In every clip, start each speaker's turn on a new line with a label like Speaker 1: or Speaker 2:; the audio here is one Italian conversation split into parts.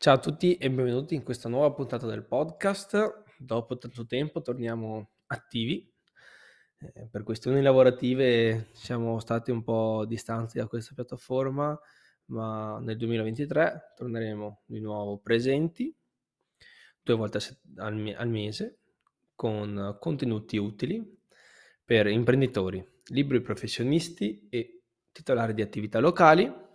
Speaker 1: Ciao a tutti e benvenuti in questa nuova puntata del podcast. Dopo tanto tempo torniamo attivi. Eh, per questioni lavorative siamo stati un po' distanti da questa piattaforma, ma nel 2023 torneremo di nuovo presenti due volte al, al mese con contenuti utili per imprenditori, liberi professionisti e titolari di attività locali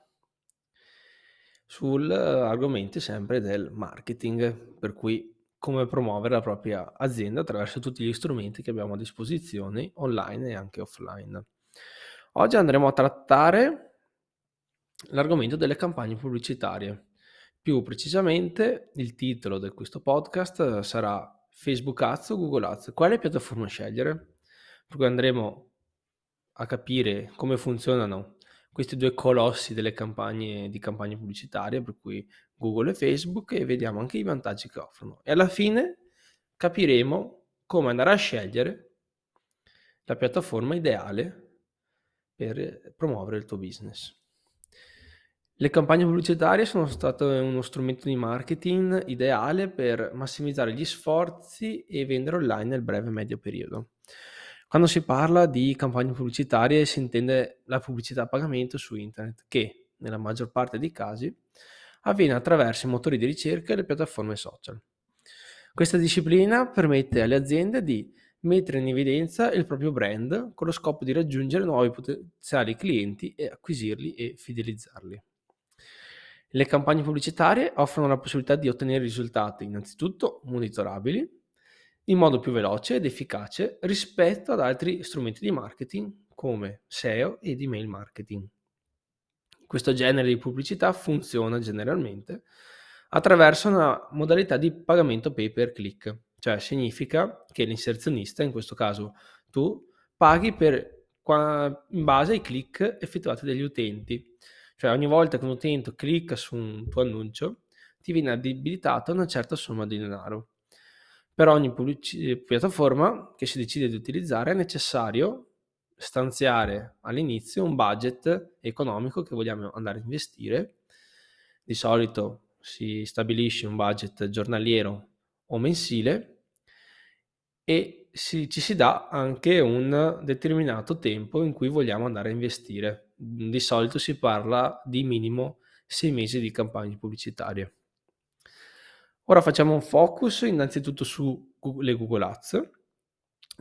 Speaker 1: sul argomento sempre del marketing, per cui come promuovere la propria azienda attraverso tutti gli strumenti che abbiamo a disposizione online e anche offline. Oggi andremo a trattare l'argomento delle campagne pubblicitarie. Più precisamente, il titolo di questo podcast sarà Facebook Ads o Google Ads. Quale piattaforma scegliere? Per cui andremo a capire come funzionano questi due colossi delle campagne di campagne pubblicitarie, per cui Google e Facebook, e vediamo anche i vantaggi che offrono. E alla fine capiremo come andare a scegliere la piattaforma ideale per promuovere il tuo business. Le campagne pubblicitarie sono state uno strumento di marketing ideale per massimizzare gli sforzi e vendere online nel breve e medio periodo. Quando si parla di campagne pubblicitarie si intende la pubblicità a pagamento su internet che, nella maggior parte dei casi, avviene attraverso i motori di ricerca e le piattaforme social. Questa disciplina permette alle aziende di mettere in evidenza il proprio brand con lo scopo di raggiungere nuovi potenziali clienti e acquisirli e fidelizzarli. Le campagne pubblicitarie offrono la possibilità di ottenere risultati innanzitutto monitorabili in modo più veloce ed efficace rispetto ad altri strumenti di marketing come SEO ed email marketing. Questo genere di pubblicità funziona generalmente attraverso una modalità di pagamento pay per click, cioè significa che l'inserzionista, in questo caso tu, paghi per, in base ai click effettuati dagli utenti. Cioè ogni volta che un utente clicca su un tuo annuncio ti viene abilitata una certa somma di denaro. Per ogni pubblici- piattaforma che si decide di utilizzare è necessario stanziare all'inizio un budget economico che vogliamo andare a investire. Di solito si stabilisce un budget giornaliero o mensile e si, ci si dà anche un determinato tempo in cui vogliamo andare a investire. Di solito si parla di minimo sei mesi di campagne pubblicitarie. Ora facciamo un focus innanzitutto sulle Google Ads.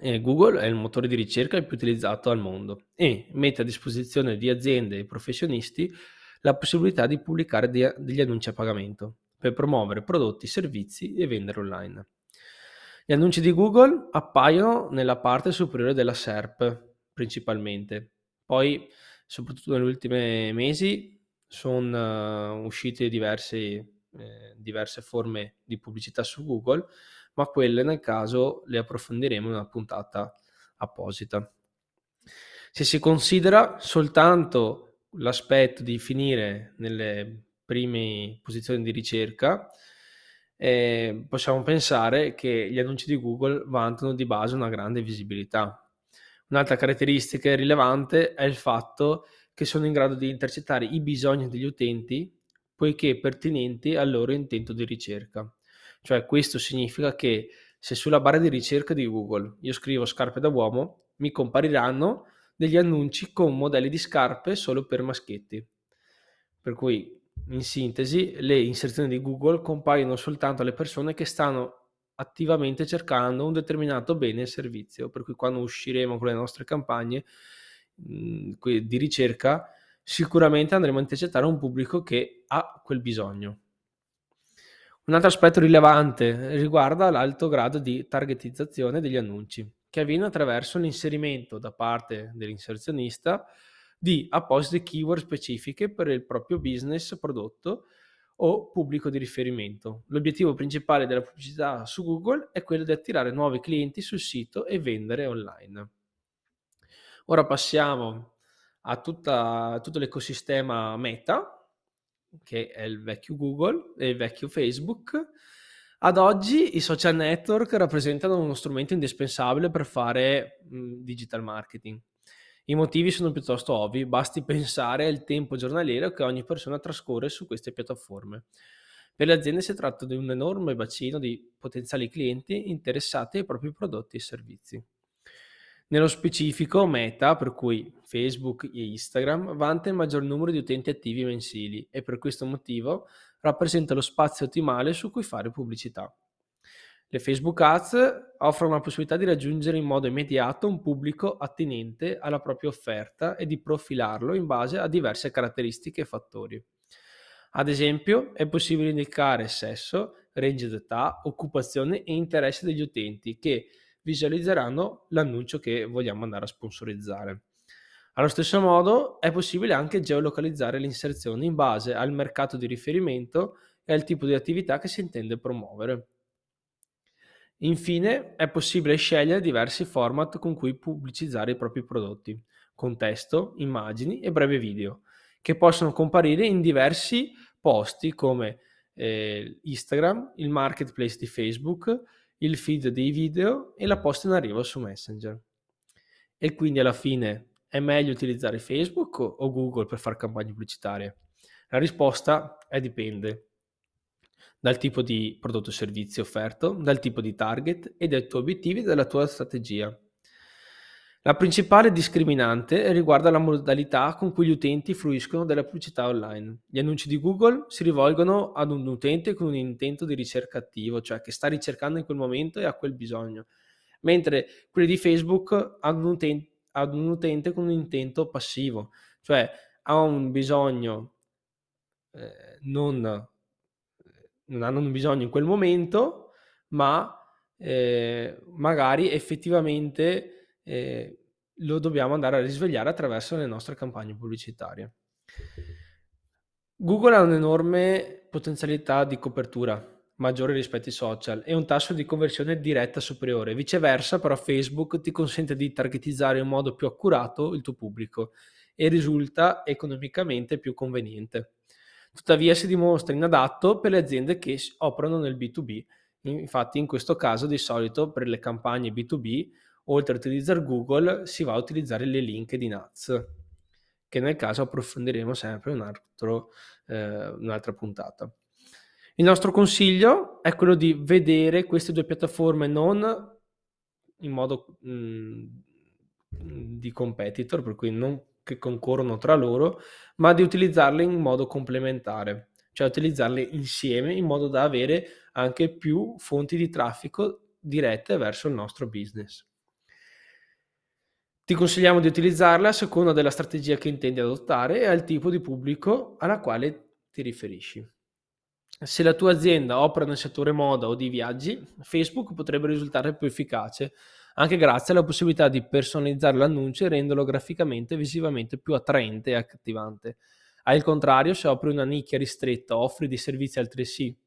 Speaker 1: Eh, Google è il motore di ricerca più utilizzato al mondo e mette a disposizione di aziende e professionisti la possibilità di pubblicare de- degli annunci a pagamento per promuovere prodotti, servizi e vendere online. Gli annunci di Google appaiono nella parte superiore della SERP principalmente, poi soprattutto negli ultimi mesi sono uh, uscite diverse eh, diverse forme di pubblicità su Google, ma quelle nel caso le approfondiremo in una puntata apposita. Se si considera soltanto l'aspetto di finire nelle prime posizioni di ricerca, eh, possiamo pensare che gli annunci di Google vantano di base una grande visibilità. Un'altra caratteristica rilevante è il fatto che sono in grado di intercettare i bisogni degli utenti poiché pertinenti al loro intento di ricerca. Cioè questo significa che se sulla barra di ricerca di Google io scrivo scarpe da uomo, mi compariranno degli annunci con modelli di scarpe solo per maschietti. Per cui, in sintesi, le inserzioni di Google compaiono soltanto alle persone che stanno attivamente cercando un determinato bene e servizio. Per cui quando usciremo con le nostre campagne mh, di ricerca, sicuramente andremo a intercettare un pubblico che ha quel bisogno. Un altro aspetto rilevante riguarda l'alto grado di targetizzazione degli annunci, che avviene attraverso l'inserimento da parte dell'inserzionista di apposite keyword specifiche per il proprio business, prodotto o pubblico di riferimento. L'obiettivo principale della pubblicità su Google è quello di attirare nuovi clienti sul sito e vendere online. Ora passiamo a tutta, tutto l'ecosistema Meta, che è il vecchio Google e il vecchio Facebook. Ad oggi i social network rappresentano uno strumento indispensabile per fare mh, digital marketing. I motivi sono piuttosto ovvi, basti pensare al tempo giornaliero che ogni persona trascorre su queste piattaforme. Per le aziende si tratta di un enorme bacino di potenziali clienti interessati ai propri prodotti e servizi. Nello specifico, Meta, per cui Facebook e Instagram, vanta il maggior numero di utenti attivi mensili e per questo motivo rappresenta lo spazio ottimale su cui fare pubblicità. Le Facebook Ads offrono la possibilità di raggiungere in modo immediato un pubblico attinente alla propria offerta e di profilarlo in base a diverse caratteristiche e fattori. Ad esempio, è possibile indicare sesso, range d'età, occupazione e interesse degli utenti che visualizzeranno l'annuncio che vogliamo andare a sponsorizzare. Allo stesso modo è possibile anche geolocalizzare l'inserzione in base al mercato di riferimento e al tipo di attività che si intende promuovere. Infine è possibile scegliere diversi format con cui pubblicizzare i propri prodotti, con testo, immagini e breve video, che possono comparire in diversi posti come eh, Instagram, il marketplace di Facebook, il feed dei video e la posta in arrivo su Messenger. E quindi alla fine è meglio utilizzare Facebook o Google per fare campagne pubblicitarie? La risposta è dipende dal tipo di prodotto o servizio offerto, dal tipo di target e dai tuoi obiettivi e dalla tua strategia. La principale discriminante riguarda la modalità con cui gli utenti fruiscono della pubblicità online. Gli annunci di Google si rivolgono ad un utente con un intento di ricerca attivo, cioè che sta ricercando in quel momento e ha quel bisogno, mentre quelli di Facebook ad un utente, ad un utente con un intento passivo, cioè ha un bisogno eh, non, non hanno un bisogno in quel momento, ma eh, magari effettivamente eh, lo dobbiamo andare a risvegliare attraverso le nostre campagne pubblicitarie. Google ha un'enorme potenzialità di copertura maggiore rispetto ai social e un tasso di conversione diretta superiore. Viceversa, però, Facebook ti consente di targetizzare in modo più accurato il tuo pubblico e risulta economicamente più conveniente. Tuttavia si dimostra inadatto per le aziende che operano nel B2B. Infatti, in questo caso, di solito per le campagne B2B oltre a utilizzare Google si va a utilizzare le LinkedIn Ads, che nel caso approfondiremo sempre un altro, eh, un'altra puntata. Il nostro consiglio è quello di vedere queste due piattaforme non in modo mh, mm, di competitor, per cui non che concorrono tra loro, ma di utilizzarle in modo complementare, cioè utilizzarle insieme in modo da avere anche più fonti di traffico dirette verso il nostro business. Ti consigliamo di utilizzarla a seconda della strategia che intendi adottare e al tipo di pubblico alla quale ti riferisci. Se la tua azienda opera nel settore moda o di viaggi, Facebook potrebbe risultare più efficace, anche grazie alla possibilità di personalizzare l'annuncio e renderlo graficamente e visivamente più attraente e accattivante. Al contrario, se operi una nicchia ristretta offri dei servizi altresì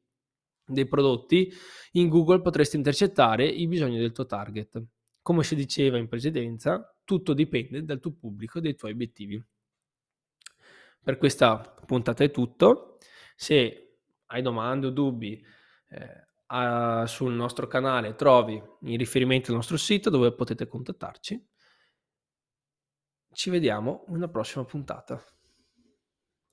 Speaker 1: dei prodotti, in Google potresti intercettare i bisogni del tuo target. Come si diceva in precedenza, tutto dipende dal tuo pubblico e dai tuoi obiettivi. Per questa puntata è tutto. Se hai domande o dubbi eh, a, sul nostro canale trovi i riferimenti al nostro sito dove potete contattarci. Ci vediamo in una prossima puntata.